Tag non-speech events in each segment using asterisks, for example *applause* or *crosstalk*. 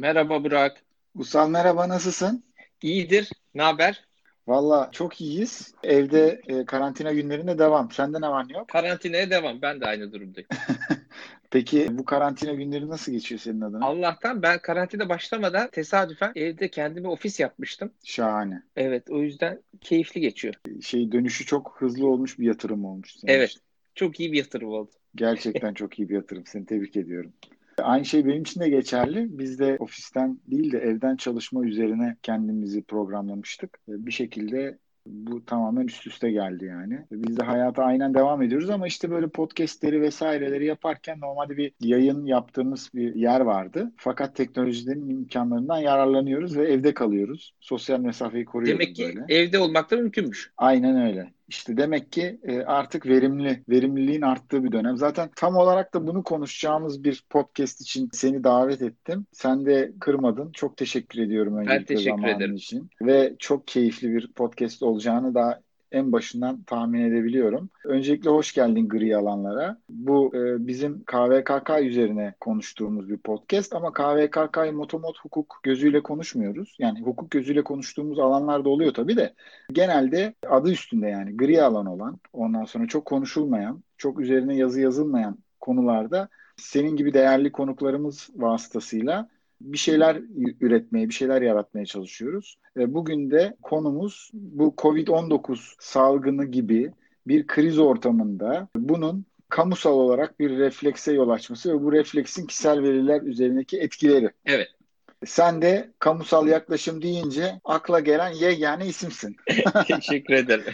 Merhaba Burak. Usal merhaba nasılsın? İyidir. Ne haber? Valla çok iyiyiz. Evde e, karantina günlerinde devam. Sende ne var ne yok? Karantinaya devam. Ben de aynı durumdayım. *laughs* Peki bu karantina günleri nasıl geçiyor senin adına? Allah'tan ben karantina başlamadan tesadüfen evde kendime ofis yapmıştım. Şahane. Evet o yüzden keyifli geçiyor. Şey dönüşü çok hızlı olmuş bir yatırım olmuş. senin Evet. için. Çok iyi bir yatırım oldu. Gerçekten çok iyi bir yatırım. Seni tebrik ediyorum. Aynı şey benim için de geçerli. Biz de ofisten değil de evden çalışma üzerine kendimizi programlamıştık. Bir şekilde bu tamamen üst üste geldi yani. Biz de hayata aynen devam ediyoruz ama işte böyle podcastleri vesaireleri yaparken normalde bir yayın yaptığımız bir yer vardı. Fakat teknolojilerin imkanlarından yararlanıyoruz ve evde kalıyoruz. Sosyal mesafeyi koruyoruz Demek ki böyle. evde olmak da mümkünmüş. Aynen öyle. İşte demek ki e, artık verimli, verimliliğin arttığı bir dönem. Zaten tam olarak da bunu konuşacağımız bir podcast için seni davet ettim. Sen de kırmadın. Çok teşekkür ediyorum öncelikle teşekkür zamanın ederim. için. Ve çok keyifli bir podcast olacağını da en başından tahmin edebiliyorum. Öncelikle hoş geldin gri alanlara. Bu e, bizim KVKK üzerine konuştuğumuz bir podcast ama KVKK'yı motomot hukuk gözüyle konuşmuyoruz. Yani hukuk gözüyle konuştuğumuz alanlar da oluyor tabii de genelde adı üstünde yani gri alan olan, ondan sonra çok konuşulmayan, çok üzerine yazı yazılmayan konularda senin gibi değerli konuklarımız vasıtasıyla bir şeyler üretmeye, bir şeyler yaratmaya çalışıyoruz. E, Bugün de konumuz bu COVID-19 salgını gibi bir kriz ortamında bunun kamusal olarak bir reflekse yol açması ve bu refleksin kişisel veriler üzerindeki etkileri. Evet. Sen de kamusal yaklaşım deyince akla gelen yegane isimsin. *laughs* Teşekkür ederim.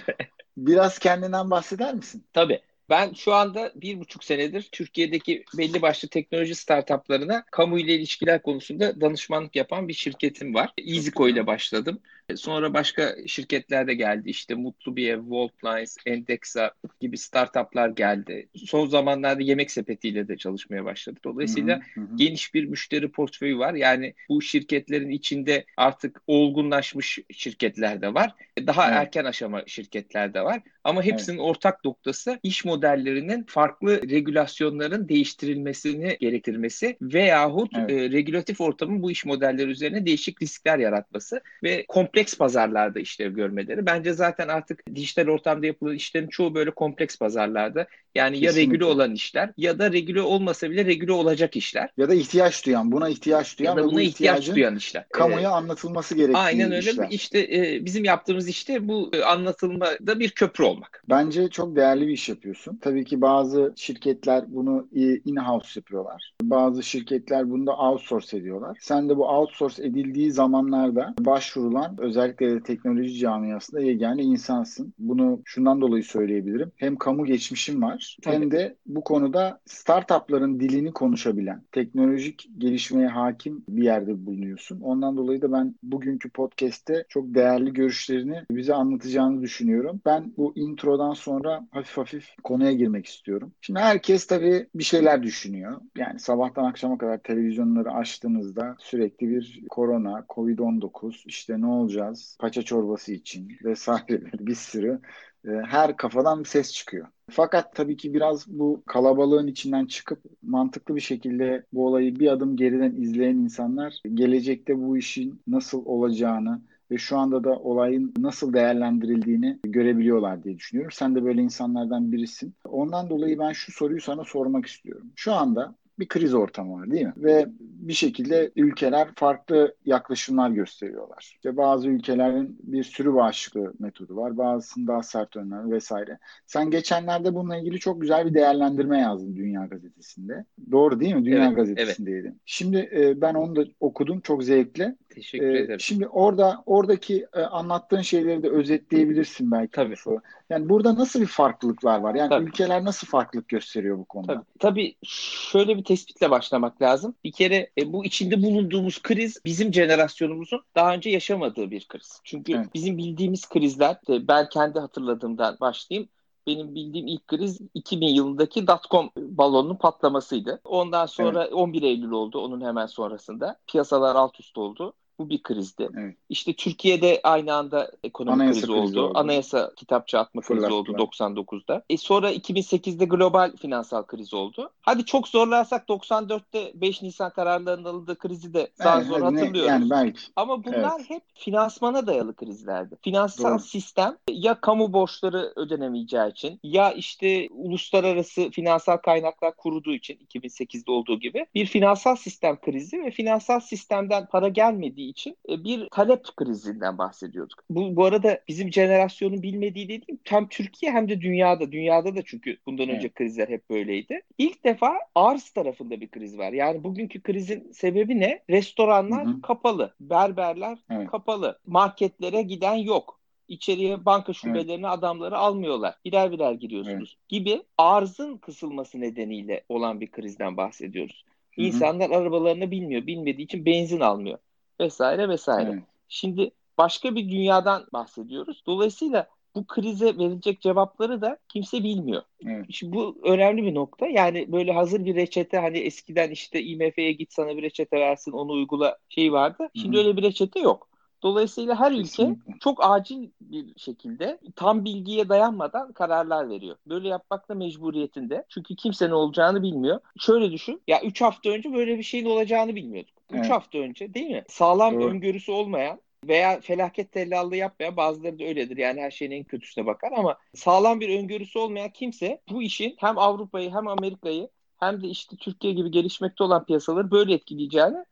Biraz kendinden bahseder misin? Tabii. Ben şu anda bir buçuk senedir Türkiye'deki belli başlı teknoloji startuplarına kamu ile ilişkiler konusunda danışmanlık yapan bir şirketim var. EasyCo ile başladım. Sonra başka şirketler de geldi. İşte Mutlu Bir Ev, Voltlines, Endexa gibi startuplar geldi. Son zamanlarda Yemek Sepeti ile de çalışmaya başladık. Dolayısıyla Hı hı. geniş bir müşteri portföyü var. Yani bu şirketlerin içinde artık olgunlaşmış şirketler de var. Daha Evet. erken aşama şirketler de var. Ama hepsinin ortak noktası iş modellerinin farklı regülasyonların değiştirilmesini gerektirmesi veyahut Evet. e, regülatif ortamın bu iş modelleri üzerine değişik riskler yaratması ve kompleks pazarlarda işlev görmeleri. Bence zaten artık dijital ortamda yapılan işlerin çoğu böyle kompleks pazarlarda. Yani ya Kesinlikle. regüle olan işler ya da regüle olmasa bile regüle olacak işler. Ya da ihtiyaç duyan, buna ihtiyaç duyan Ya da buna ihtiyaç duyan işler. kamuya anlatılması gerektiği Aynen öyle. işler. İşte e, bizim yaptığımız işte bu e, anlatılmada bir köprü olmak. Bence çok değerli bir iş yapıyorsun. Tabii ki bazı şirketler bunu in-house yapıyorlar. Bazı şirketler bunu da outsource ediyorlar. Sen de bu outsource edildiği zamanlarda başvurulan özellikle de teknoloji camiasında yegane insansın. Bunu şundan dolayı söyleyebilirim. Hem kamu geçmişin var Tabii. hem de bu konuda startupların dilini konuşabilen, teknolojik gelişmeye hakim bir yerde bulunuyorsun. Ondan dolayı da ben bugünkü podcast'te çok değerli görüşlerini bize anlatacağını düşünüyorum. Ben bu introdan sonra hafif hafif konuya girmek istiyorum. Şimdi herkes tabii bir şeyler düşünüyor. Yani sabahtan akşama kadar televizyonları açtığınızda sürekli bir korona, Covid-19, işte ne olacağız, paça çorbası için vesaireler bir sürü e, her kafadan bir ses çıkıyor. Fakat tabii ki biraz bu kalabalığın içinden çıkıp mantıklı bir şekilde bu olayı bir adım geriden izleyen insanlar gelecekte bu işin nasıl olacağını ve şu anda da olayın nasıl değerlendirildiğini görebiliyorlar diye düşünüyorum. Sen de böyle insanlardan birisin. Ondan dolayı ben şu soruyu sana sormak istiyorum. Şu anda bir kriz ortamı var değil mi? Ve bir şekilde ülkeler farklı yaklaşımlar gösteriyorlar. İşte bazı ülkelerin bir sürü bağışıklığı metodu var. Bazısının daha sert önlem vesaire. Sen geçenlerde bununla ilgili çok güzel bir değerlendirme yazdın Dünya Gazetesi'nde. Doğru değil mi? Dünya Evet, Gazetesi'ndeydin. Şimdi e, ben onu da okudum çok zevkle. Teşekkür Ee, ederim. Şimdi orada oradaki e, anlattığın şeyleri de özetleyebilirsin belki. Tabii. soru. Yani burada nasıl bir farklılıklar var? Yani Tabii. ülkeler nasıl farklılık gösteriyor bu konuda? Tabii, tabii şöyle bir tespitle başlamak lazım. Bir kere e, bu içinde bulunduğumuz kriz bizim jenerasyonumuzun daha önce yaşamadığı bir kriz. Çünkü Evet. bizim bildiğimiz krizler, e, ben kendi hatırladığımdan başlayayım. Benim bildiğim ilk kriz 2000 yılındaki dotcom balonunun patlamasıydı. Ondan sonra 11 Eylül oldu onun hemen sonrasında. Piyasalar alt üst oldu. Bu bir krizdi. Evet. İşte Türkiye'de aynı anda ekonomik Anayasa krizi, krizi oldu. oldu. Anayasa kitapçı atma krizi Fırlattılar. oldu 99'da. E sonra 2008'de global finansal kriz oldu. Hadi çok zorlarsak 94'te 5 Nisan kararlarının alındığı krizi de zar Evet, zor ne- hatırlıyoruz. Yani belki. Ama bunlar hep finansmana dayalı krizlerdi. Finansal Doğru. sistem ya kamu borçları ödenemeyeceği için ya işte uluslararası finansal kaynaklar kuruduğu için 2008'de olduğu gibi bir finansal sistem krizi ve finansal sistemden para gelmediği için e, bir talep krizinden bahsediyorduk. Bu, bu arada bizim jenerasyonun bilmediği dediğim hem Türkiye hem de dünyada. Dünyada da çünkü bundan önce Evet. krizler hep böyleydi. İlk defa arz tarafında bir kriz var. Yani bugünkü krizin sebebi ne? Restoranlar Hı hı. kapalı, berberler Evet. kapalı, marketlere giden yok. İçeriye banka şubelerine adamları almıyorlar. Birer birer giriyorsunuz gibi arzın kısılması nedeniyle olan bir krizden bahsediyoruz. Hı hı. İnsanlar arabalarını bilmiyor, bilmediği için benzin almıyor vesaire vesaire. Evet. Şimdi başka bir dünyadan bahsediyoruz. Dolayısıyla bu krize verilecek cevapları da kimse bilmiyor. Evet. Şimdi bu önemli bir nokta. Yani böyle hazır bir reçete hani eskiden işte IMF'ye git sana bir reçete versin onu uygula şey vardı. Şimdi Hı öyle bir reçete yok. Dolayısıyla her ülke Kesinlikle. çok acil bir şekilde tam bilgiye dayanmadan kararlar veriyor. Böyle yapmakla mecburiyetinde. Çünkü kimse ne olacağını bilmiyor. Şöyle düşün. Ya 3 hafta önce böyle bir şeyin olacağını bilmiyorduk. 3 Evet. hafta önce değil mi? Sağlam Doğru. öngörüsü olmayan veya felaket tellallığı yapmayan bazıları da öyledir. Yani her şeyin en kötüsüne bakar ama sağlam bir öngörüsü olmayan kimse bu işin hem Avrupa'yı hem Amerika'yı hem de işte Türkiye gibi gelişmekte olan piyasaları böyle etkileyeceğini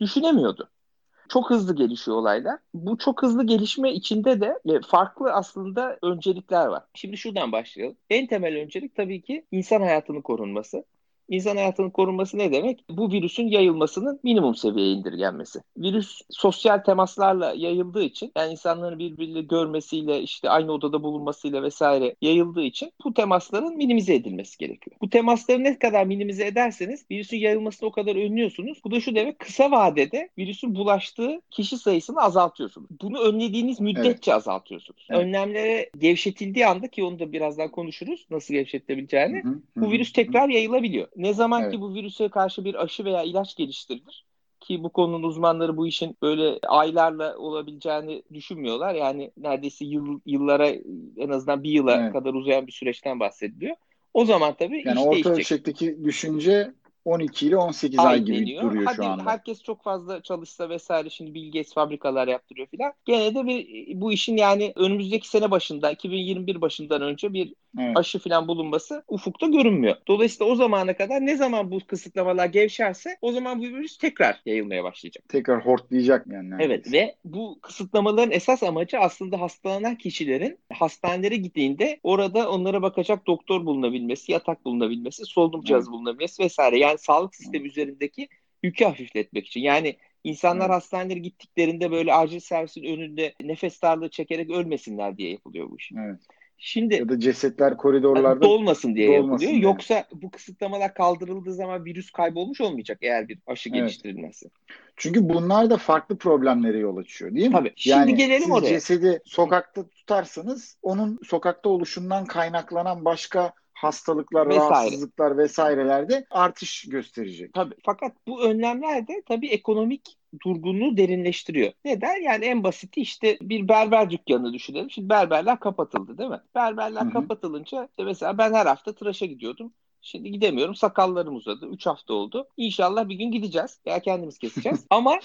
düşünemiyordu. Çok hızlı gelişiyor olaylar. Bu çok hızlı gelişme içinde de e, farklı aslında öncelikler var. Şimdi şuradan başlayalım. En temel öncelik tabii ki insan hayatının korunması. İnsan hayatının korunması ne demek? Bu virüsün yayılmasının minimum seviyeye indirgenmesi. Virüs sosyal temaslarla yayıldığı için yani insanların birbiriyle görmesiyle işte aynı odada bulunmasıyla vesaire yayıldığı için bu temasların minimize edilmesi gerekiyor. Bu temasları ne kadar minimize ederseniz virüsün yayılmasını o kadar önlüyorsunuz. Bu da şu demek kısa vadede virüsün bulaştığı kişi sayısını azaltıyorsunuz. Bunu önlediğiniz müddetçe azaltıyorsunuz. Evet. Önlemlere gevşetildiği anda ki onu da birazdan konuşuruz nasıl gevşetilebileceğini Hı hı, hı bu virüs tekrar yayılabiliyor. Ne zaman Evet. ki bu virüse karşı bir aşı veya ilaç geliştirilir ki bu konunun uzmanları bu işin böyle aylarla olabileceğini düşünmüyorlar. Yani neredeyse yıl, yıllara en azından bir yıla Evet. kadar uzayan bir süreçten bahsediliyor. O zaman tabii Yani iş orta değişecek. ölçekteki düşünce 12 ile 18 Ay ay gibi deniyor. duruyor Hadi şu anda. herkes çok fazla çalışsa vesaire şimdi Bill Gates fabrikalar yaptırıyor filan. Gene de bir bu işin yani önümüzdeki sene başında 2021 başından önce bir Evet. aşı filan bulunması ufukta görünmüyor. Dolayısıyla o zamana kadar ne zaman bu kısıtlamalar gevşerse o zaman bu virüs tekrar yayılmaya başlayacak. Tekrar hortlayacak yani. Evet neredeyse. ve bu kısıtlamaların esas amacı aslında hastalanan kişilerin hastanelere gittiğinde orada onlara bakacak doktor bulunabilmesi, yatak bulunabilmesi, solunum cihazı bulunabilmesi vesaire. Yani sağlık sistemi üzerindeki yükü hafifletmek için. Yani insanlar Evet. hastanelere gittiklerinde böyle acil servisin önünde nefes darlığı çekerek ölmesinler diye yapılıyor bu iş. Evet. Şimdi Ya da cesetler koridorlarda dolmasın diye dolmasın yapılıyor. diye. Yoksa bu kısıtlamalar kaldırıldığı zaman virüs kaybolmuş olmayacak eğer bir aşı Evet. geliştirilmezse. Çünkü bunlar da farklı problemlere yol açıyor değil mi? Tabii. Şimdi Yani gelelim siz oraya. cesedi sokakta tutarsanız onun sokakta oluşundan kaynaklanan başka hastalıklar, Vesaire. rahatsızlıklar vesairelerde artış gösterecek. Tabii. Fakat bu önlemler de tabii ekonomik durgunluğu derinleştiriyor. Neden? Yani en basiti işte bir berber dükkanını düşünelim. Şimdi berberler kapatıldı değil mi? Berberler Hı hı. kapatılınca işte mesela ben her hafta tıraşa gidiyordum. Şimdi gidemiyorum. Sakallarım uzadı. 3 hafta oldu. İnşallah bir gün gideceğiz. Ya kendimiz keseceğiz. *laughs* Ama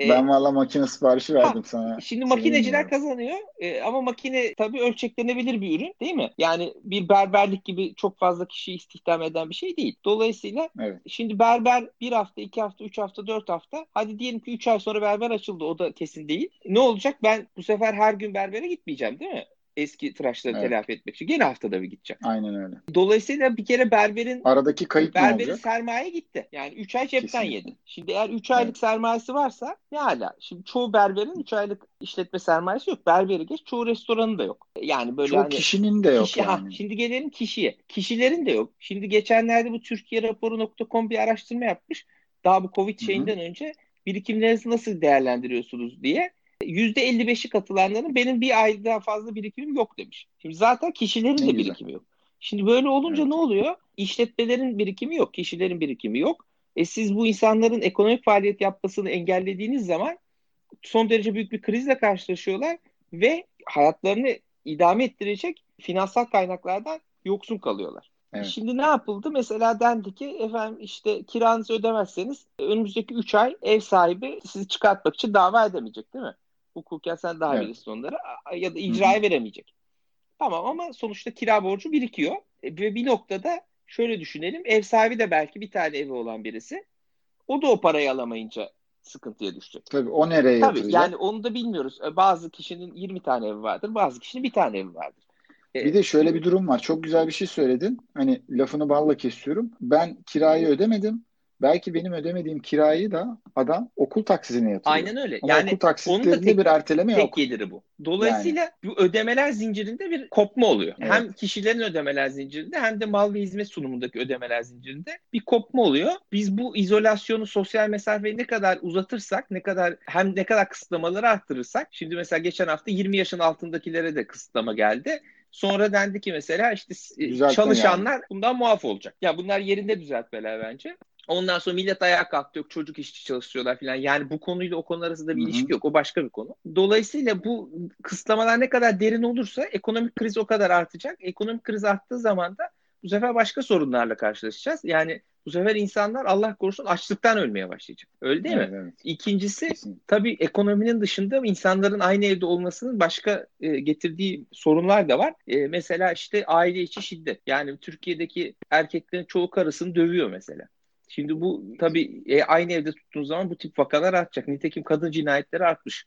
e, Ben valla makine siparişi verdim sana. Şimdi makineciler bilmiyorum. kazanıyor E, ama makine tabii ölçeklenebilir bir ürün değil mi? Yani bir berberlik gibi çok fazla kişi istihdam eden bir şey değil. Dolayısıyla Evet. şimdi berber bir hafta, iki hafta, üç hafta, dört hafta hadi diyelim ki üç ay sonra berber açıldı o da kesin değil. Ne olacak? Ben bu sefer her gün berbere gitmeyeceğim değil mi? Eski tıraşları Evet. telafi etmek için. Gene haftada bir gideceğim. Aynen öyle. Dolayısıyla bir kere berberin Aradaki kayıp Berberin sermaye gitti. Yani 3 ay cepten Kesinlikle. yedi. Şimdi eğer 3 aylık Evet. sermayesi varsa ne hala. Şimdi çoğu berberin 3 aylık işletme sermayesi yok. Berberi geç çoğu restoranın da yok. Yani böyle Çoğu hani kişinin de yok kişi, ha, yani. şimdi gelelim kişiye. Kişilerin de yok. Şimdi geçenlerde bu Türkiye raporu.com bir araştırma yapmış. Daha bu Covid şeyinden önce birikimlerinizi nasıl değerlendiriyorsunuz diye. %55'i katılanların benim bir aydan fazla birikimim yok demiş. Şimdi zaten kişilerin Ne de güzel. birikimi yok. Şimdi böyle olunca Evet. ne oluyor? İşletmelerin birikimi yok, kişilerin birikimi yok. E siz bu insanların ekonomik faaliyet yapmasını engellediğiniz zaman son derece büyük bir krizle karşılaşıyorlar ve hayatlarını idame ettirecek finansal kaynaklardan yoksun kalıyorlar. Evet. Şimdi ne yapıldı? Mesela dendi ki efendim işte kiranızı ödemezseniz önümüzdeki 3 ay ev sahibi sizi çıkartmak için dava edemeyecek değil mi? Hukuken sen daha evet. bilirsin onları. Ya da icraya Hı-hı. veremeyecek. Tamam ama sonuçta kira borcu birikiyor. E, ve bir noktada şöyle düşünelim. Ev sahibi de belki bir tane evi olan birisi. O da o parayı alamayınca sıkıntıya düşecek. Tabii o nereye Tabii, yatıracak? Yani onu da bilmiyoruz. E, bazı kişinin 20 tane evi vardır. Bazı kişinin bir tane evi vardır. E, bir de şöyle bir durum var. Çok güzel bir şey söyledin. Hani lafını balla kesiyorum. Ben kirayı ödemedim. Belki benim ödemediğim kirayı da adam okul taksisine yatırıyor. Aynen öyle. Ama yani okul taksitlerinde tek, bir erteleme tek yok. Tek geliri bu. Dolayısıyla yani. bu ödemeler zincirinde bir kopma oluyor. Evet. Hem kişilerin ödemeler zincirinde hem de mal ve hizmet sunumundaki ödemeler zincirinde bir kopma oluyor. Biz bu izolasyonu, sosyal mesafeyi ne kadar uzatırsak, ne kadar hem ne kadar kısıtlamaları arttırırsak. Şimdi mesela geçen hafta 20 yaşın altındakilere de kısıtlama geldi. Sonra dendi ki mesela işte Düzeltme çalışanlar yani. bundan muaf olacak. Ya bunlar yerinde düzeltmeler bence. Ondan sonra millet ayağa kalktı yok çocuk işçi çalıştırıyorlar falan. Yani bu konuyla o konu arasında bir Hı-hı. ilişki yok. O başka bir konu. Dolayısıyla bu kısıtlamalar ne kadar derin olursa ekonomik kriz o kadar artacak. Ekonomik kriz arttığı zaman da bu sefer başka sorunlarla karşılaşacağız. Yani bu sefer insanlar Allah korusun açlıktan ölmeye başlayacak. Öyle değil evet, mi? Evet. İkincisi Kesinlikle. tabii ekonominin dışında insanların aynı evde olmasının başka e, getirdiği sorunlar da var. E, mesela işte aile içi şiddet. Yani Türkiye'deki erkeklerin çoğu karısını dövüyor mesela. Şimdi bu tabii e, aynı evde tuttuğunuz zaman bu tip vakalar artacak. Nitekim kadın cinayetleri artmış.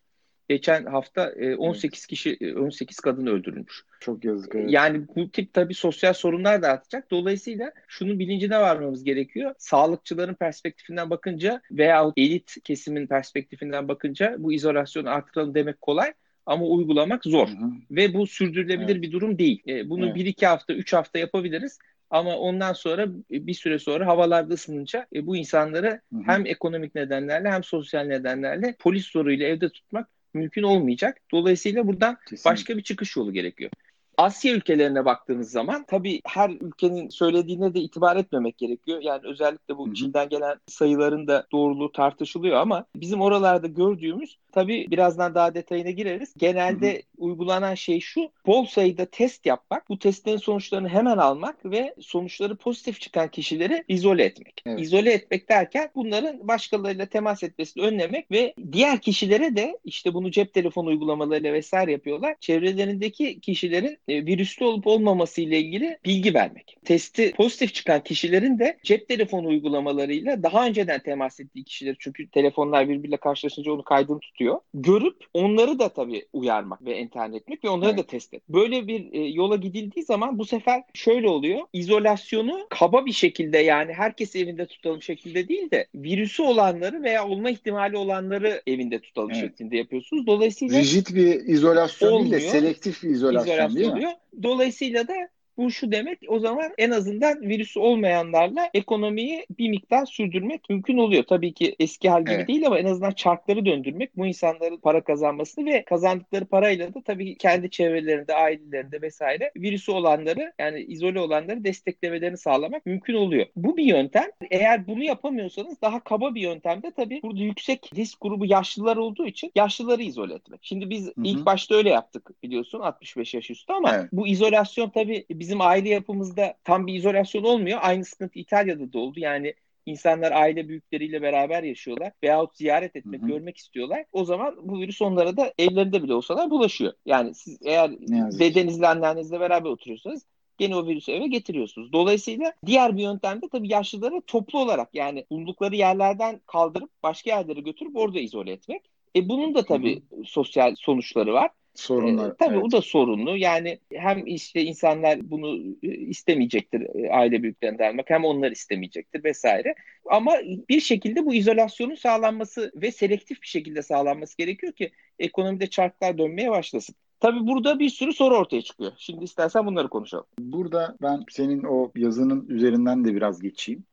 Geçen hafta e, 18 evet. kişi 18 e, kadın öldürülmüş. Çok yazık. Evet. Yani bu tip tabii sosyal sorunlar da artacak. Dolayısıyla şunun bilincine varmamız gerekiyor. Sağlıkçıların perspektifinden bakınca veya elit kesimin perspektifinden bakınca bu izolasyonu artıralım demek kolay ama uygulamak zor. Hı hı. Ve bu sürdürülebilir evet. bir durum değil. E, bunu evet. bir iki hafta, üç hafta yapabiliriz. Ama ondan sonra bir süre sonra havalarda ısınınca e, bu insanları hı hı. hem ekonomik nedenlerle hem sosyal nedenlerle polis zoruyla evde tutmak mümkün olmayacak. Dolayısıyla buradan Kesinlikle. başka bir çıkış yolu gerekiyor. Asya ülkelerine baktığınız zaman tabii her ülkenin söylediğine de itibar etmemek gerekiyor. Yani özellikle bu Çin'den gelen sayıların da doğruluğu tartışılıyor ama bizim oralarda gördüğümüz tabii birazdan daha detayına gireriz. Genelde uygulanan şey şu. Bol sayıda test yapmak, bu testlerin sonuçlarını hemen almak ve sonuçları pozitif çıkan kişileri izole etmek. Evet. İzole etmek derken bunların başkalarıyla temas etmesini önlemek ve diğer kişilere de işte bunu cep telefonu uygulamalarıyla vesaire yapıyorlar. Çevrelerindeki kişilerin e, virüslü olup olmaması ile ilgili bilgi vermek. Testi pozitif çıkan kişilerin de cep telefonu uygulamalarıyla daha önceden temas ettiği kişileri çünkü telefonlar birbiriyle karşılaşınca onu kaydını tutuyor. Görüp onları da tabii uyarmak ve enternet etmek ve onları evet. da test et. Böyle bir e, yola gidildiği zaman bu sefer şöyle oluyor. İzolasyonu kaba bir şekilde yani herkes evinde tutalım şekilde değil de virüsü olanları veya olma ihtimali olanları evinde tutalım evet. şeklinde yapıyorsunuz. Dolayısıyla rigid bir izolasyon olmuyor. değil de selektif bir izolasyon, izolasyon değil mi? Oluyor. Dolayısıyla da bu şu demek o zaman en azından virüsü olmayanlarla ekonomiyi bir miktar sürdürmek mümkün oluyor. Tabii ki eski hal gibi evet. değil ama en azından çarkları döndürmek bu insanların para kazanmasını ve kazandıkları parayla da tabii kendi çevrelerinde, ailelerinde vesaire virüsü olanları yani izole olanları desteklemelerini sağlamak mümkün oluyor. Bu bir yöntem. Eğer bunu yapamıyorsanız daha kaba bir yöntemde tabii burada yüksek risk grubu yaşlılar olduğu için yaşlıları izole etmek. Şimdi biz Hı-hı. ilk başta öyle yaptık biliyorsun 65 yaş üstü ama evet. bu izolasyon tabii bizim aile yapımızda tam bir izolasyon olmuyor. Aynı sıkıntı İtalya'da da oldu. Yani insanlar aile büyükleriyle beraber yaşıyorlar veyahut ziyaret etmek, Hı-hı. görmek istiyorlar. O zaman bu virüs onlara da evlerinde bile olsalar bulaşıyor. Yani siz eğer dedenizle annenizle beraber oturuyorsanız gene o virüsü eve getiriyorsunuz. Dolayısıyla diğer bir yöntemde tabii yaşlıları toplu olarak yani bulundukları yerlerden kaldırıp başka yerlere götürüp orada izole etmek. E bunun da tabii Hı-hı. sosyal sonuçları var. Sorunlar. E, tabii evet. o da sorunlu. Yani hem işte insanlar bunu e, istemeyecektir e, aile büyüklerinden almak hem onlar istemeyecektir vesaire. Ama bir şekilde bu izolasyonun sağlanması ve selektif bir şekilde sağlanması gerekiyor ki ekonomide çarklar dönmeye başlasın. Tabii burada bir sürü soru ortaya çıkıyor. Şimdi istersen bunları konuşalım. Burada ben senin o yazının üzerinden de biraz geçeyim.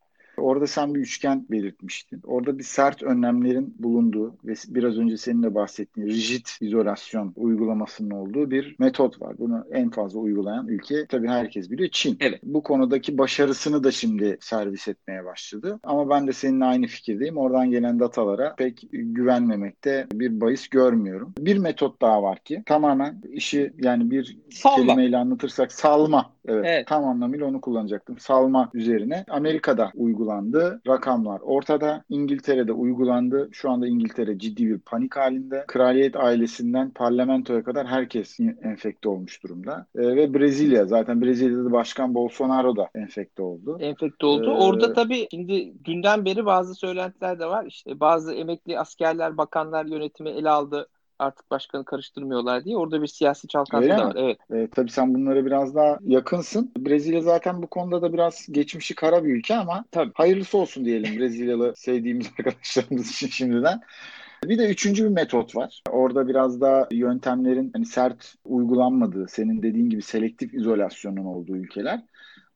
Orada sen bir üçgen belirtmiştin. Orada bir sert önlemlerin bulunduğu ve biraz önce senin de bahsettiğin rigid izolasyon uygulamasının olduğu bir metot var. Bunu en fazla uygulayan ülke tabii herkes biliyor Çin. Evet. Bu konudaki başarısını da şimdi servis etmeye başladı. Ama ben de seninle aynı fikirdeyim. Oradan gelen datalara pek güvenmemekte bir bahis görmüyorum. Bir metot daha var ki tamamen işi yani bir Salma. kelimeyle anlatırsak salma. Evet, Evet. tam anlamıyla onu kullanacaktım. Salma üzerine Amerika'da uygulandı. Rakamlar ortada. İngiltere'de uygulandı. Şu anda İngiltere ciddi bir panik halinde. Kraliyet ailesinden parlamentoya kadar herkes enfekte olmuş durumda. Ee, ve Brezilya zaten Brezilya'da Başkan Bolsonaro da enfekte oldu. enfekte oldu. Ee, Orada tabii şimdi dünden beri bazı söylentiler de var. İşte bazı emekli askerler, bakanlar yönetimi ele aldı. Artık başkanı karıştırmıyorlar diye. Orada bir siyasi çalkantı Öyle da mi? var. Evet. Ee, tabii sen bunlara biraz daha yakınsın. Brezilya zaten bu konuda da biraz geçmişi kara bir ülke ama Tabii. hayırlısı olsun diyelim Brezilyalı *laughs* sevdiğimiz arkadaşlarımız için şimdiden. Bir de üçüncü bir metot var. Orada biraz daha yöntemlerin hani sert uygulanmadığı, senin dediğin gibi selektif izolasyonun olduğu ülkeler.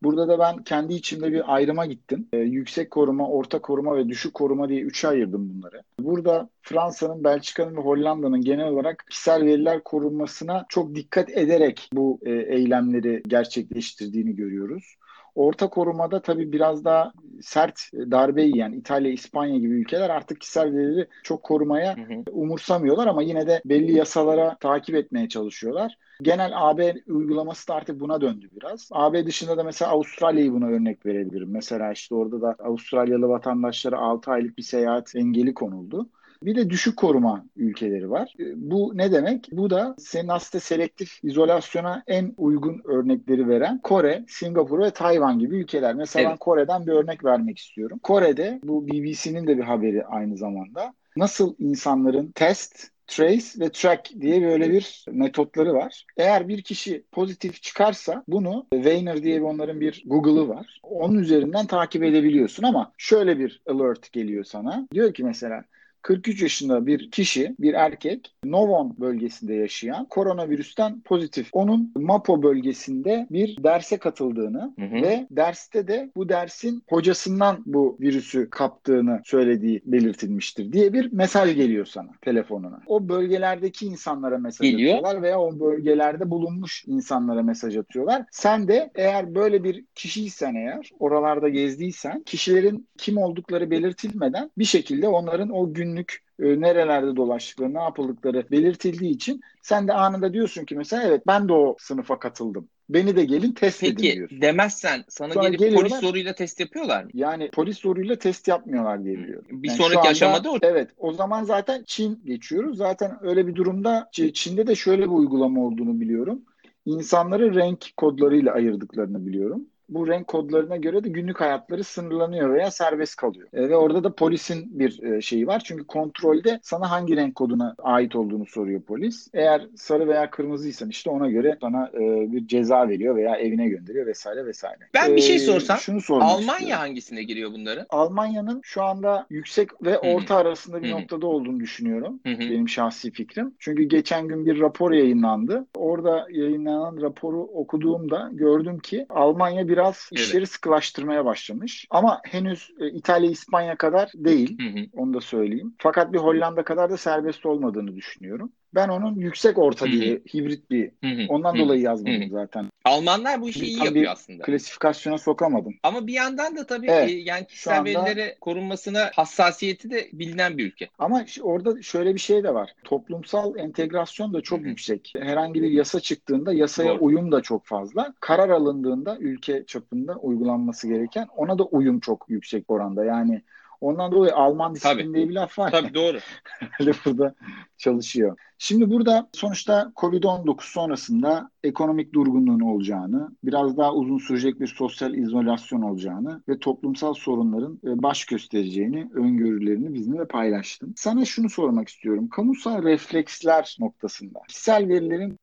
Burada da ben kendi içimde bir ayrıma gittim. Ee, yüksek koruma, orta koruma ve düşük koruma diye üçe ayırdım bunları. Burada Fransa'nın, Belçika'nın ve Hollanda'nın genel olarak kişisel veriler korunmasına çok dikkat ederek bu e, eylemleri gerçekleştirdiğini görüyoruz. Orta korumada tabii biraz daha sert darbe yiyen İtalya, İspanya gibi ülkeler artık kişisel verileri çok korumaya Hı hı. umursamıyorlar ama yine de belli yasalara takip etmeye çalışıyorlar. Genel AB uygulaması da artık buna döndü biraz. AB dışında da mesela Avustralya'yı buna örnek verebilirim. Mesela işte orada da Avustralyalı vatandaşlara 6 aylık bir seyahat engeli konuldu. Bir de düşük koruma ülkeleri var. E, Bu ne demek? Bu da senin aslında selektif izolasyona en uygun örnekleri veren Kore, Singapur ve Tayvan gibi ülkeler. Mesela ben Evet. Kore'den bir örnek vermek istiyorum. Kore'de bu BBC'nin de bir haberi aynı zamanda. Nasıl insanların test, trace ve track diye böyle bir metotları var. Eğer bir kişi pozitif çıkarsa bunu Weiner diye bir onların bir Google'ı var. Onun üzerinden takip edebiliyorsun ama şöyle bir alert geliyor sana. Diyor ki mesela 43 yaşında bir kişi, bir erkek Novon bölgesinde yaşayan koronavirüsten pozitif. Onun Mapo bölgesinde bir derse katıldığını Hı hı. ve derste de bu dersin hocasından bu virüsü kaptığını söylediği belirtilmiştir diye bir mesaj geliyor sana telefonuna. O bölgelerdeki insanlara mesaj Geliyor. atıyorlar veya o bölgelerde bulunmuş insanlara mesaj atıyorlar. Sen de eğer böyle bir kişiysen eğer oralarda gezdiysen kişilerin kim oldukları belirtilmeden bir şekilde onların o günlük e, nerelerde dolaştıkları, ne yapıldıkları belirtildiği için sen de anında diyorsun ki mesela evet ben de o sınıfa katıldım. Beni de gelin test edin Peki diyorsun. demezsen sana Sonra gelip geliyorlar. polis zoruyla test yapıyorlar mı? Yani polis zoruyla test yapmıyorlar diye biliyorum. Bir Yani sonraki anda- aşamada o. Evet o zaman zaten Çin geçiyoruz. Zaten öyle bir durumda Çin'de de şöyle bir uygulama olduğunu biliyorum. İnsanları renk kodlarıyla ayırdıklarını biliyorum. Bu renk kodlarına göre de günlük hayatları sınırlanıyor veya serbest kalıyor. E, ve orada da polisin bir e, şeyi var. Çünkü kontrolde sana hangi renk koduna ait olduğunu soruyor polis. Eğer sarı veya kırmızıysan işte ona göre sana e, bir ceza veriyor veya evine gönderiyor vesaire vesaire. Ben bir şey E, sorsam, şunu Almanya istiyorum. hangisine giriyor bunların? Almanya'nın şu anda yüksek ve orta arasında bir noktada olduğunu düşünüyorum. Benim şahsi fikrim. Çünkü geçen gün bir rapor yayınlandı. Orada yayınlanan raporu okuduğumda gördüm ki Almanya biraz Evet. işleri sıkılaştırmaya başlamış. Ama henüz e, İtalya, İspanya kadar değil. Hı hı. Onu da söyleyeyim. Fakat bir Hollanda kadar da serbest olmadığını düşünüyorum. Ben onun yüksek orta diye hibrit bir ondan dolayı yazmadım zaten. Almanlar bu işi Bir- iyi yapıyor aslında. Klasifikasyona sokamadım. Ama bir yandan da tabii Evet, e, yani kişisel anda- verilere korunmasına hassasiyeti de bilinen bir ülke. Ama orada şöyle bir şey de var. Toplumsal entegrasyon da çok yüksek. Herhangi bir yasa çıktığında yasaya Doğru. uyum da çok fazla. Karar alındığında ülke çapında uygulanması gereken ona da uyum çok yüksek oranda. Yani ondan dolayı Alman disiplin Tabii. diye bir laf var. Tabii doğru. *laughs* Burada çalışıyor. Şimdi burada sonuçta Covid-19 sonrasında ekonomik durgunluğun olacağını, biraz daha uzun sürecek bir sosyal izolasyon olacağını ve toplumsal sorunların e, baş göstereceğini, öngörülerini bizimle paylaştın. Sana şunu sormak istiyorum. Kamusal refleksler noktasında kişisel verilerin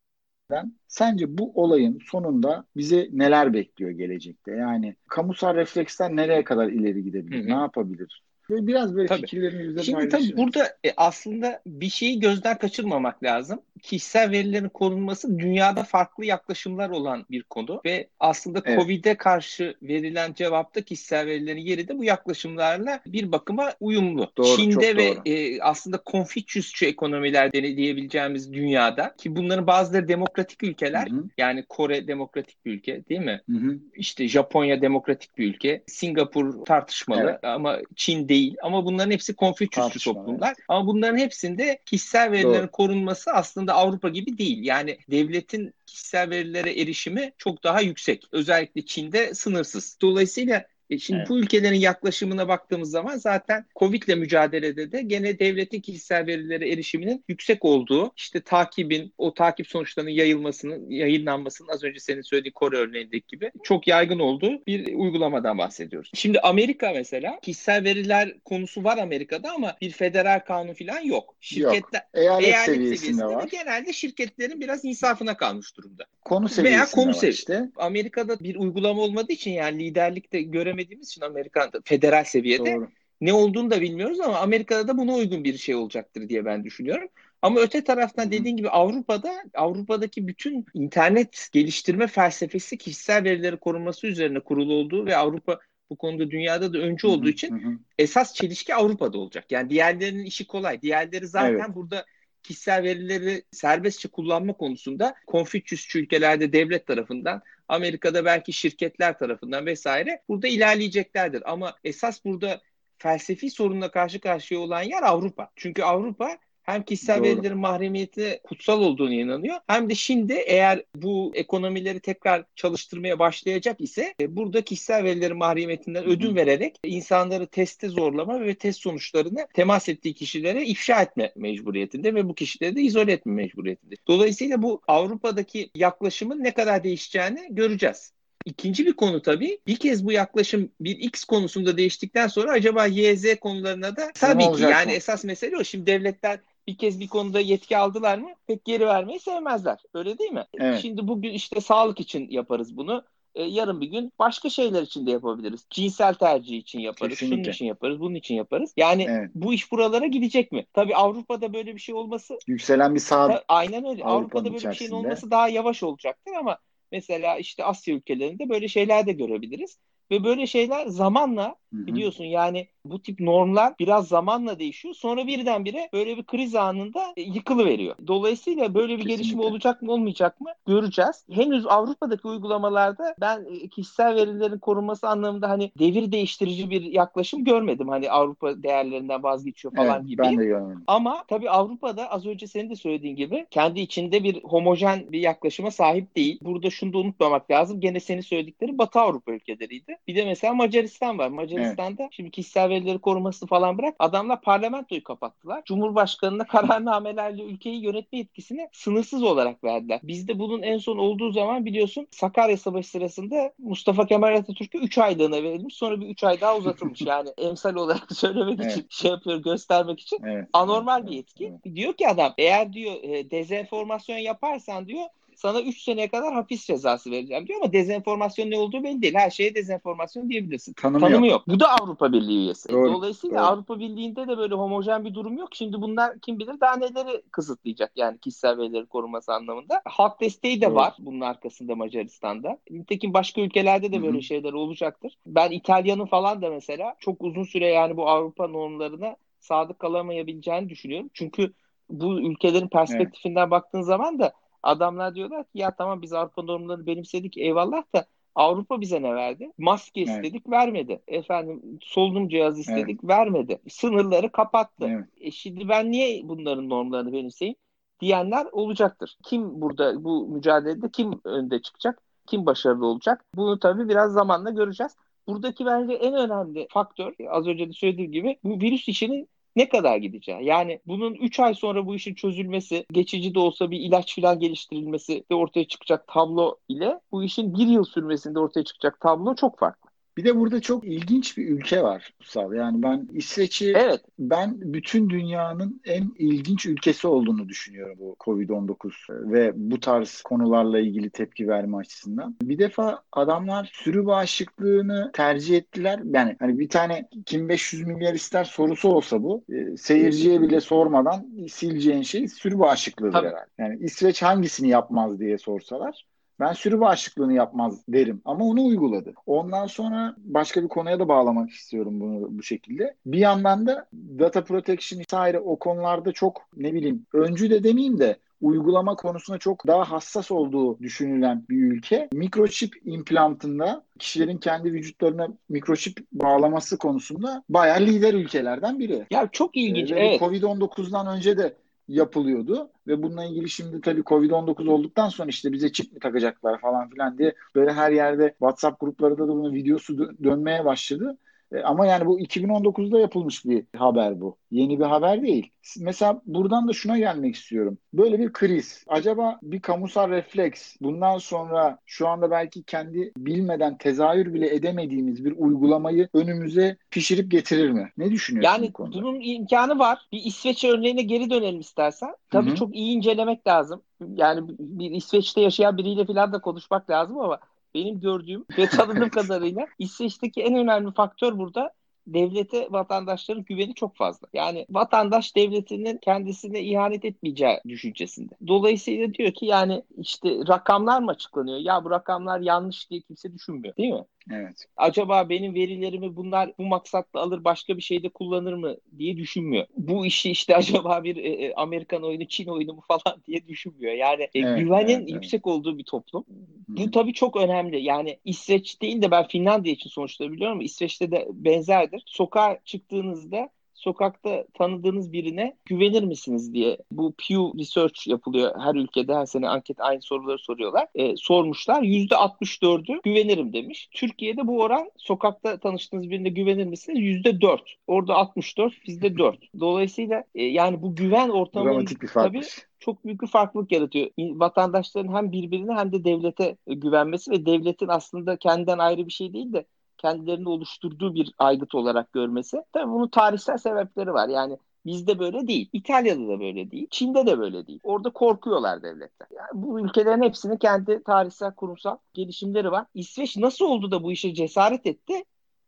Sence bu olayın sonunda bize neler bekliyor gelecekte? Yani kamusal refleksler nereye kadar ileri gidebilir? Hı hı. Ne yapabilir? Böyle biraz böyle tabii. fikirlerini bize Şimdi tabii burada e, aslında bir şeyi gözden kaçırmamak lazım. Kişisel verilerin korunması dünyada farklı yaklaşımlar olan bir konu ve aslında evet. Covid'e karşı verilen cevapta kişisel verilerin yeri de bu yaklaşımlarla bir bakıma uyumlu. Doğru, Çin'de ve doğru. E, aslında Konfüçyüsçü ekonomiler diyebileceğimiz dünyada ki bunların bazıları demokratik ülkeler Hı-hı. yani Kore demokratik bir ülke değil mi? Hı-hı. İşte Japonya demokratik bir ülke. Singapur tartışmalı evet. ama Çin değil. Ama bunların hepsi Konfüçyüsçü toplumlar. Evet. Ama bunların hepsinde kişisel verilerin Doğru. korunması aslında Avrupa gibi değil. Yani devletin kişisel verilere erişimi çok daha yüksek. Özellikle Çin'de sınırsız. Dolayısıyla e şimdi evet. bu ülkelerin yaklaşımına baktığımız zaman zaten Covid ile mücadelede de gene devletin kişisel verilere erişiminin yüksek olduğu, işte takibin, o takip sonuçlarının yayılmasının, yayınlanmasının az önce senin söylediğin Kore örneğindeki gibi çok yaygın olduğu bir uygulamadan bahsediyoruz. Şimdi Amerika mesela kişisel veriler konusu var Amerika'da ama bir federal kanun falan yok. Şirketler. Eyalet, eyalet seviyesinde, seviyesinde var. Genelde şirketlerin biraz insafına kalmış durumda. Konu seviyesinde Veya konu var işte. Amerika'da bir uygulama olmadığı için yani liderlikte göremediğimiz görmediğimiz için Amerika'da federal seviyede Doğru. ne olduğunu da bilmiyoruz ama Amerika'da da buna uygun bir şey olacaktır diye ben düşünüyorum. Ama öte taraftan dediğin gibi Avrupa'da Avrupa'daki bütün internet geliştirme felsefesi kişisel verileri korunması üzerine kurulu olduğu ve Avrupa bu konuda dünyada da öncü olduğu için esas çelişki Avrupa'da olacak. Yani diğerlerinin işi kolay. Diğerleri zaten evet. burada kişisel verileri serbestçe kullanma konusunda Konfüçyüsçü ülkelerde devlet tarafından Amerika'da belki şirketler tarafından vesaire burada ilerleyeceklerdir. Ama esas burada felsefi sorunla karşı karşıya olan yer Avrupa. Çünkü Avrupa hem kişisel Doğru. verilerin mahremiyeti kutsal olduğunu inanıyor hem de şimdi eğer bu ekonomileri tekrar çalıştırmaya başlayacak ise e, burada kişisel verilerin mahremiyetinden ödün vererek insanları teste zorlama ve test sonuçlarını temas ettiği kişilere ifşa etme mecburiyetinde ve bu kişileri de izole etme mecburiyetinde. Dolayısıyla bu Avrupa'daki yaklaşımın ne kadar değişeceğini göreceğiz. İkinci bir konu tabii bir kez bu yaklaşım bir X konusunda değiştikten sonra acaba Y, Z konularına da tabii ki yani mı? esas mesele o. Şimdi devletler bir kez bir konuda yetki aldılar mı pek geri vermeyi sevmezler. Öyle değil mi? Evet. Şimdi bugün işte sağlık için yaparız bunu. Ee, yarın bir gün başka şeyler için de yapabiliriz. Cinsel tercih için yaparız. Kesinlikle. Şunun için yaparız. Bunun için yaparız. Yani evet. bu iş buralara gidecek mi? Tabii Avrupa'da böyle bir şey olması yükselen bir sağ Aynen öyle. Avrupa'da, Avrupa'da böyle içerisinde. bir şeyin olması daha yavaş olacaktır ama mesela işte Asya ülkelerinde böyle şeyler de görebiliriz. Ve böyle şeyler zamanla Hı-hı. biliyorsun yani bu tip normlar biraz zamanla değişiyor. Sonra birdenbire böyle bir kriz anında e, yıkılıveriyor. Dolayısıyla böyle bir Kesinlikle. gelişme olacak mı olmayacak mı göreceğiz. Henüz Avrupa'daki uygulamalarda ben e, kişisel verilerin korunması anlamında hani devir değiştirici bir yaklaşım görmedim. Hani Avrupa değerlerinden vazgeçiyor falan evet, gibi. Ben de görmedim. Ama tabii Avrupa'da az önce senin de söylediğin gibi kendi içinde bir homojen bir yaklaşıma sahip değil. Burada şunu da unutmamak lazım. Gene senin söyledikleri Batı Avrupa ülkeleriydi. Bir de mesela Macaristan var. Macaristan'da evet. şimdi kişisel verileri koruması falan bırak. Adamlar parlamentoyu kapattılar. Cumhurbaşkanına kararnamelerle ülkeyi yönetme yetkisini sınırsız olarak verdiler. Bizde bunun en son olduğu zaman biliyorsun Sakarya Savaşı sırasında Mustafa Kemal Atatürk'e 3 aylığına verilmiş. Sonra bir 3 ay daha uzatılmış. *laughs* yani emsal olarak *laughs* söylemek evet. için şey yapıyor göstermek için. Evet. Anormal bir yetki. Evet. Diyor ki adam eğer diyor e, dezenformasyon yaparsan diyor sana 3 seneye kadar hapis cezası vereceğim diyor ama dezenformasyon ne olduğu belli değil. Her şeye dezenformasyon diyebilirsin. Tanımı, Tanımı yok. yok. Bu da Avrupa Birliği üyesi. Doğru, Dolayısıyla doğru. Avrupa Birliği'nde de böyle homojen bir durum yok. Şimdi bunlar kim bilir daha neleri kısıtlayacak yani kişisel verileri korunması anlamında. Halk desteği de doğru. var bunun arkasında Macaristan'da. Nitekim başka ülkelerde de böyle Hı-hı. şeyler olacaktır. Ben İtalya'nın falan da mesela çok uzun süre yani bu Avrupa normlarına sadık kalamayabileceğini düşünüyorum. Çünkü bu ülkelerin perspektifinden evet. baktığın zaman da Adamlar diyorlar ki ya tamam biz Avrupa normlarını benimsedik eyvallah da Avrupa bize ne verdi? Maske istedik evet. vermedi. Efendim solunum cihazı istedik evet. vermedi. Sınırları kapattı. Evet. E şimdi ben niye bunların normlarını benimseyeyim? Diyenler olacaktır. Kim burada bu mücadelede kim önde çıkacak? Kim başarılı olacak? Bunu tabii biraz zamanla göreceğiz. Buradaki bence en önemli faktör az önce de söylediğim gibi bu virüs işinin ne kadar gideceği. Yani bunun 3 ay sonra bu işin çözülmesi, geçici de olsa bir ilaç filan geliştirilmesi de ortaya çıkacak tablo ile bu işin bir yıl sürmesinde ortaya çıkacak tablo çok farklı. Bir de burada çok ilginç bir ülke var Ussal. Yani ben İsveç'i evet. ben bütün dünyanın en ilginç ülkesi olduğunu düşünüyorum bu Covid-19 ve bu tarz konularla ilgili tepki verme açısından. Bir defa adamlar sürü bağışıklığını tercih ettiler. Yani hani bir tane kim 500 milyar ister sorusu olsa bu e, seyirciye bile sormadan sileceğin şey sürü bağışıklığıdır Tabii. herhalde. Yani İsveç hangisini yapmaz diye sorsalar ben sürü bağışıklığını yapmaz derim ama onu uyguladı. Ondan sonra başka bir konuya da bağlamak istiyorum bunu bu şekilde. Bir yandan da data protection vesaire o konularda çok ne bileyim öncü de demeyeyim de uygulama konusunda çok daha hassas olduğu düşünülen bir ülke. Mikroçip implantında kişilerin kendi vücutlarına mikroçip bağlaması konusunda bayağı lider ülkelerden biri. Ya çok ilginç. Ee, evet. Covid-19'dan önce de yapılıyordu ve bununla ilgili şimdi tabii Covid-19 olduktan sonra işte bize çip mi takacaklar falan filan diye böyle her yerde WhatsApp gruplarında da bunun videosu dö- dönmeye başladı. E, ama yani bu 2019'da yapılmış bir haber bu. Yeni bir haber değil. Mesela buradan da şuna gelmek istiyorum. Böyle bir kriz. Acaba bir kamusal refleks bundan sonra şu anda belki kendi bilmeden tezahür bile edemediğimiz bir uygulamayı önümüze pişirip getirir mi? Ne düşünüyorsun Yani bu konuda? bunun imkanı var. Bir İsveç örneğine geri dönelim istersen. Tabii Hı hı. çok iyi incelemek lazım. Yani bir İsveç'te yaşayan biriyle falan da konuşmak lazım ama benim gördüğüm ve tanıdığım *laughs* kadarıyla İsveç'teki en önemli faktör burada devlete vatandaşların güveni çok fazla. Yani vatandaş devletinin kendisine ihanet etmeyeceği düşüncesinde. Dolayısıyla diyor ki yani işte rakamlar mı açıklanıyor? Ya bu rakamlar yanlış diye kimse düşünmüyor değil mi? Evet. Acaba benim verilerimi bunlar bu maksatla alır başka bir şeyde kullanır mı diye düşünmüyor. Bu işi işte *laughs* acaba bir e, Amerikan oyunu Çin oyunu mu falan diye düşünmüyor. Yani e, Evet, güvenin evet, yüksek olduğu bir toplum. Hı. Bu tabii çok önemli. Yani İsveç değil de ben Finlandiya için sonuçta biliyorum ama İsveç'te de benzerdir. Sokağa çıktığınızda sokakta tanıdığınız birine güvenir misiniz diye bu Pew Research yapılıyor her ülkede her sene anket aynı soruları soruyorlar. E, sormuşlar %64'ü güvenirim demiş. Türkiye'de bu oran sokakta tanıştığınız birine güvenir misiniz? %4. Orada 64 bizde *laughs* 4. Dolayısıyla e, yani bu güven ortamının tabii çok büyük bir farklılık yaratıyor. Vatandaşların hem birbirine hem de devlete güvenmesi ve devletin aslında kendinden ayrı bir şey değil de kendilerini oluşturduğu bir aygıt olarak görmesi. Tabii bunun tarihsel sebepleri var. Yani bizde böyle değil. İtalya'da da böyle değil. Çin'de de böyle değil. Orada korkuyorlar devletten. Yani bu ülkelerin hepsinin kendi tarihsel kurumsal gelişimleri var. İsveç nasıl oldu da bu işe cesaret etti?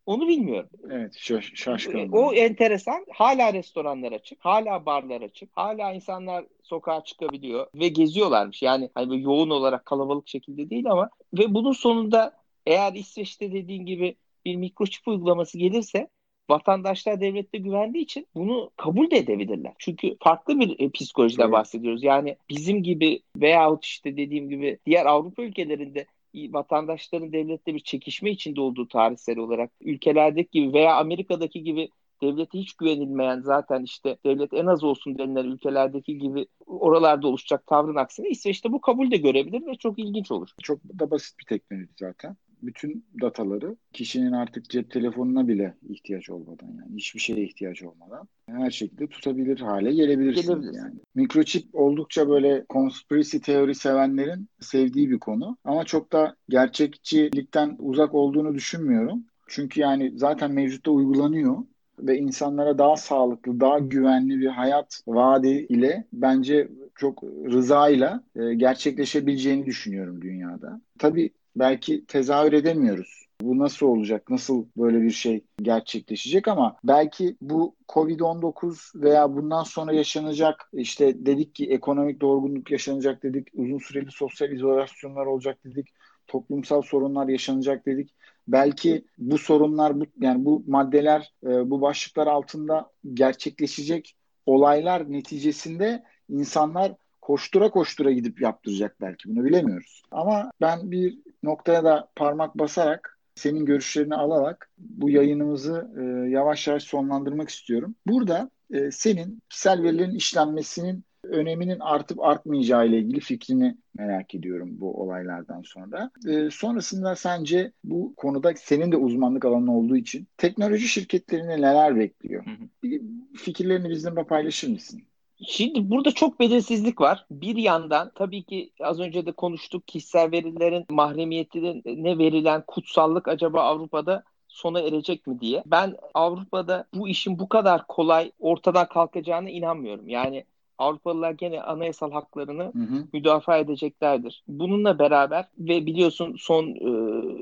Onu bilmiyorum. Evet şaş şaşkın. O enteresan. Hala restoranlar açık. Hala barlar açık. Hala insanlar sokağa çıkabiliyor ve geziyorlarmış. Yani hani böyle yoğun olarak kalabalık şekilde değil ama ve bunun sonunda eğer İsveç'te dediğin gibi bir mikroçip uygulaması gelirse vatandaşlar devlette güvendiği için bunu kabul de edebilirler. Çünkü farklı bir e, psikolojiden Evet. bahsediyoruz. Yani bizim gibi veyahut işte dediğim gibi diğer Avrupa ülkelerinde vatandaşların devlette bir çekişme içinde olduğu tarihsel olarak ülkelerdeki gibi veya Amerika'daki gibi devlete hiç güvenilmeyen zaten işte devlet en az olsun denilen ülkelerdeki gibi oralarda oluşacak tavrın aksine İsveç'te bu kabul de görebilir ve çok ilginç olur. Çok da basit bir teknoloji zaten. Bütün dataları kişinin artık cep telefonuna bile ihtiyaç olmadan yani hiçbir şeye ihtiyaç olmadan her şekilde tutabilir hale gelebilirsiniz Gelebilirsin. yani. Mikroçip oldukça böyle conspiracy teori sevenlerin sevdiği bir konu ama çok da gerçekçilikten uzak olduğunu düşünmüyorum. Çünkü yani zaten mevcutta uygulanıyor ve insanlara daha sağlıklı, daha güvenli bir hayat vaadi ile bence çok rızayla e, gerçekleşebileceğini düşünüyorum dünyada. Tabii belki tezahür edemiyoruz. Bu nasıl olacak? Nasıl böyle bir şey gerçekleşecek ama belki bu Covid-19 veya bundan sonra yaşanacak işte dedik ki ekonomik doğruluk yaşanacak dedik. Uzun süreli sosyal izolasyonlar olacak dedik. Toplumsal sorunlar yaşanacak dedik. Belki bu sorunlar bu yani bu maddeler e, bu başlıklar altında gerçekleşecek olaylar neticesinde insanlar koştura koştura gidip yaptıracak belki bunu bilemiyoruz. Ama ben bir noktaya da parmak basarak senin görüşlerini alarak bu yayınımızı e, yavaş yavaş sonlandırmak istiyorum. Burada e, senin kişisel verilerin işlenmesinin öneminin artıp artmayacağı ile ilgili fikrini merak ediyorum bu olaylardan sonra. E, sonrasında sence bu konuda senin de uzmanlık alanın olduğu için teknoloji şirketlerini neler bekliyor? Hı hı. Fikirlerini bizimle paylaşır mısın? Şimdi burada çok belirsizlik var. Bir yandan tabii ki az önce de konuştuk kişisel verilerin mahremiyetine verilen kutsallık acaba Avrupa'da sona erecek mi diye. Ben Avrupa'da bu işin bu kadar kolay ortadan kalkacağına inanmıyorum. Yani Avrupalılar gene anayasal haklarını hı hı. müdafaa edeceklerdir. Bununla beraber ve biliyorsun son e,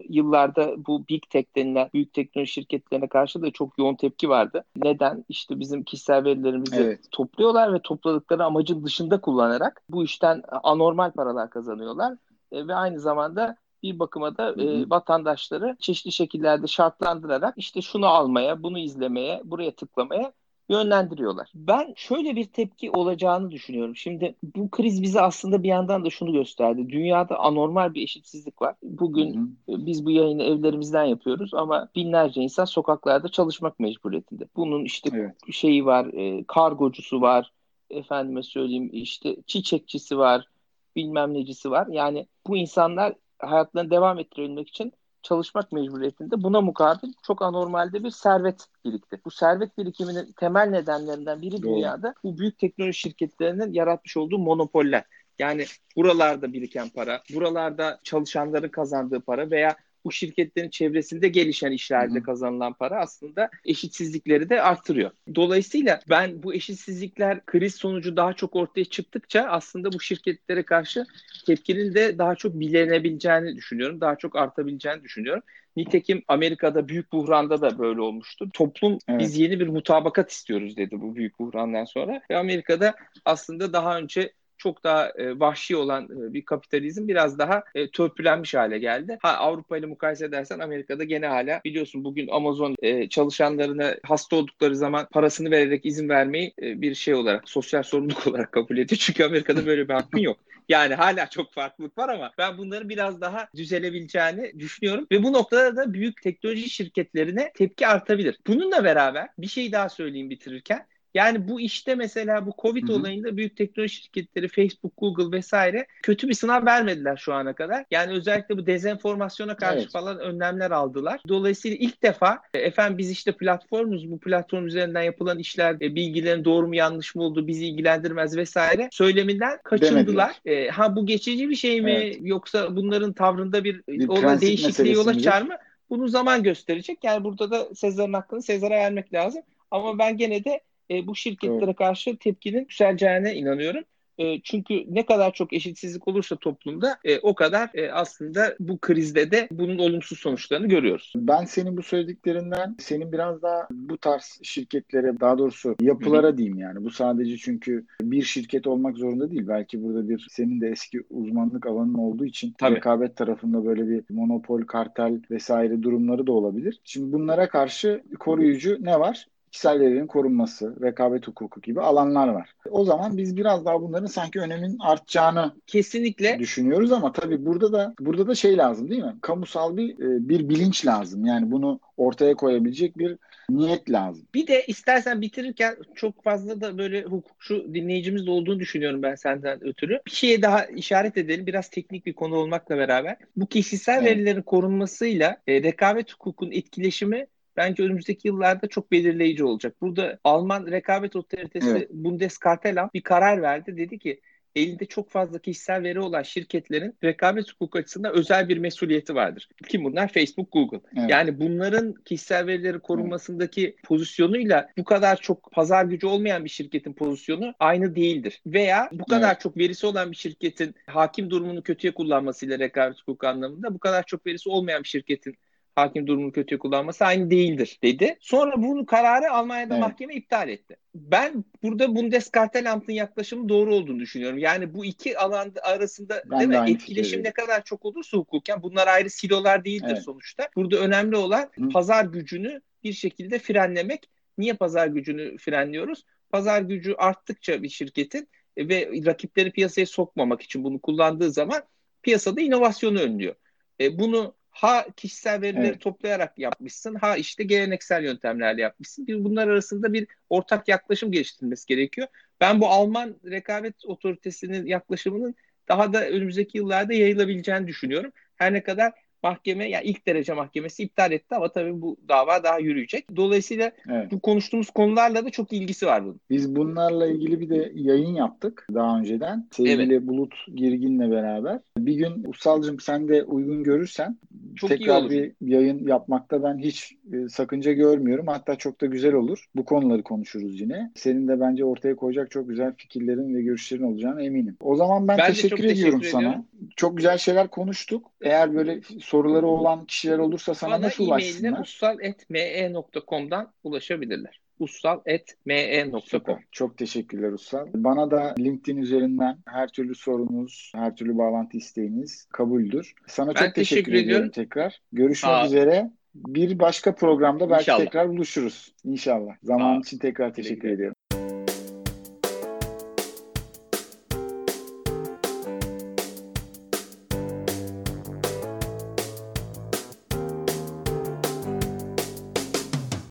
yıllarda bu Big Tech denilen büyük teknoloji şirketlerine karşı da çok yoğun tepki vardı. Neden? İşte bizim kişisel verilerimizi evet. topluyorlar ve topladıkları amacın dışında kullanarak bu işten anormal paralar kazanıyorlar. E, ve aynı zamanda bir bakıma da e, vatandaşları çeşitli şekillerde şartlandırarak işte şunu almaya, bunu izlemeye, buraya tıklamaya yönlendiriyorlar. Ben şöyle bir tepki olacağını düşünüyorum. Şimdi bu kriz bize aslında bir yandan da şunu gösterdi. Dünyada anormal bir eşitsizlik var. Bugün hı hı. biz bu yayını evlerimizden yapıyoruz ama binlerce insan sokaklarda çalışmak mecburiyetinde. Bunun işte evet. şeyi var, e, kargocusu var, efendime söyleyeyim işte çiçekçisi var, bilmem necisi var. Yani bu insanlar hayatlarını devam ettirebilmek için çalışmak mecburiyetinde. Buna mukabil çok anormalde bir servet birikti. Bu servet birikiminin temel nedenlerinden biri Doğru. dünyada bu büyük teknoloji şirketlerinin yaratmış olduğu monopoller. Yani buralarda biriken para, buralarda çalışanların kazandığı para veya bu şirketlerin çevresinde gelişen işlerde Hı-hı. kazanılan para aslında eşitsizlikleri de artırıyor. Dolayısıyla ben bu eşitsizlikler kriz sonucu daha çok ortaya çıktıkça aslında bu şirketlere karşı tepkinin de daha çok bilenebileceğini düşünüyorum. Daha çok artabileceğini düşünüyorum. Nitekim Amerika'da büyük buhranda da böyle olmuştu. Toplum evet. biz yeni bir mutabakat istiyoruz dedi bu büyük buhrandan sonra. Ve Amerika'da aslında daha önce çok daha e, vahşi olan e, bir kapitalizm biraz daha e, törpülenmiş hale geldi. Ha Avrupa ile mukayese edersen Amerika'da gene hala biliyorsun bugün Amazon e, çalışanlarına hasta oldukları zaman parasını vererek izin vermeyi e, bir şey olarak sosyal sorumluluk *laughs* olarak kabul ediyor. Çünkü Amerika'da böyle bir hakkın yok. Yani hala çok farklılık var ama ben bunların biraz daha düzelebileceğini düşünüyorum. Ve bu noktada da büyük teknoloji şirketlerine tepki artabilir. Bununla beraber bir şey daha söyleyeyim bitirirken. Yani bu işte mesela bu Covid Hı-hı. olayında büyük teknoloji şirketleri Facebook, Google vesaire kötü bir sınav vermediler şu ana kadar. Yani özellikle bu dezenformasyona karşı evet. falan önlemler aldılar. Dolayısıyla ilk defa e, efendim biz işte platformuz bu platform üzerinden yapılan işler e, bilgilerin doğru mu yanlış mı olduğu bizi ilgilendirmez vesaire söyleminden kaçındılar. E, ha bu geçici bir şey mi evet. yoksa bunların tavrında bir, bir ona değişikliğe yol açar mı? Bunu zaman gösterecek. Yani burada da Sezar'ın hakkını Sezar'a vermek lazım. Ama ben gene de e, bu şirketlere evet. karşı tepkinin yükseleceğine inanıyorum. E, çünkü ne kadar çok eşitsizlik olursa toplumda e, o kadar e, aslında bu krizde de bunun olumsuz sonuçlarını görüyoruz. Ben senin bu söylediklerinden senin biraz daha bu tarz şirketlere daha doğrusu yapılara Hı-hı. diyeyim yani. Bu sadece çünkü bir şirket olmak zorunda değil. Belki burada bir senin de eski uzmanlık alanın olduğu için Tabii. rekabet tarafında böyle bir monopol, kartel vesaire durumları da olabilir. Şimdi bunlara karşı koruyucu ne var? Kişisel verilerin korunması, rekabet hukuku gibi alanlar var. O zaman biz biraz daha bunların sanki önemin artacağını kesinlikle düşünüyoruz ama tabii burada da burada da şey lazım değil mi? Kamusal bir e, bir bilinç lazım. Yani bunu ortaya koyabilecek bir niyet lazım. Bir de istersen bitirirken çok fazla da böyle hukukçu dinleyicimiz de olduğunu düşünüyorum ben senden ötürü. Bir şeye daha işaret edelim. Biraz teknik bir konu olmakla beraber. Bu kişisel evet. verilerin korunmasıyla e, rekabet hukukun etkileşimi bence önümüzdeki yıllarda çok belirleyici olacak. Burada Alman rekabet otoritesi evet. Bundeskartellamt bir karar verdi. Dedi ki elinde çok fazla kişisel veri olan şirketlerin rekabet hukuku açısından özel bir mesuliyeti vardır. Kim bunlar? Facebook, Google. Evet. Yani bunların kişisel verileri korunmasındaki evet. pozisyonuyla bu kadar çok pazar gücü olmayan bir şirketin pozisyonu aynı değildir. Veya bu kadar evet. çok verisi olan bir şirketin hakim durumunu kötüye kullanmasıyla rekabet hukuku anlamında bu kadar çok verisi olmayan bir şirketin hakim durumunu kötüye kullanması aynı değildir dedi. Sonra bunu kararı Almanya'da evet. mahkeme iptal etti. Ben burada Bundeskartellamt'ın yaklaşımı doğru olduğunu düşünüyorum. Yani bu iki alan arasında ben değil mi? etkileşim fikirdim. ne kadar çok olursa hukuken bunlar ayrı silolar değildir evet. sonuçta. Burada önemli olan Hı. pazar gücünü bir şekilde frenlemek. Niye pazar gücünü frenliyoruz? Pazar gücü arttıkça bir şirketin ve rakipleri piyasaya sokmamak için bunu kullandığı zaman piyasada inovasyonu önlüyor. E, bunu ha kişisel verileri evet. toplayarak yapmışsın ha işte geleneksel yöntemlerle yapmışsın. Bir bunlar arasında bir ortak yaklaşım geliştirilmesi gerekiyor. Ben bu Alman rekabet otoritesinin yaklaşımının daha da önümüzdeki yıllarda yayılabileceğini düşünüyorum. Her ne kadar mahkeme yani ilk derece mahkemesi iptal etti ama tabii bu dava daha yürüyecek. Dolayısıyla evet. bu konuştuğumuz konularla da çok ilgisi var bunun. Biz bunlarla ilgili bir de yayın yaptık daha önceden. Sevgili evet. Bulut Girgin'le beraber. Bir gün Ussal'cığım sen de uygun görürsen Çok iyi tekrar bir yayın yapmakta ben hiç e, sakınca görmüyorum. Hatta çok da güzel olur. Bu konuları konuşuruz yine. Senin de bence ortaya koyacak çok güzel fikirlerin ve görüşlerin olacağına eminim. O zaman ben, Ben teşekkür çok teşekkür ediyorum sana. ediyorum. Çok güzel şeyler konuştuk. Eğer böyle soruları olan kişiler olursa sana Bana nasıl ulaşsınlar? ussal.me.com'dan ulaşabilirler. ussal.me.com Süper. Çok teşekkürler Ussal. Bana da LinkedIn üzerinden her türlü sorunuz, her türlü bağlantı isteğiniz kabuldür. Sana Ben çok teşekkür, teşekkür ediyorum ediyorum. tekrar. Görüşmek ol. üzere. Bir başka programda belki İnşallah. tekrar buluşuruz. İnşallah. Zaman ol. için tekrar teşekkür Teşekkür ediyorum.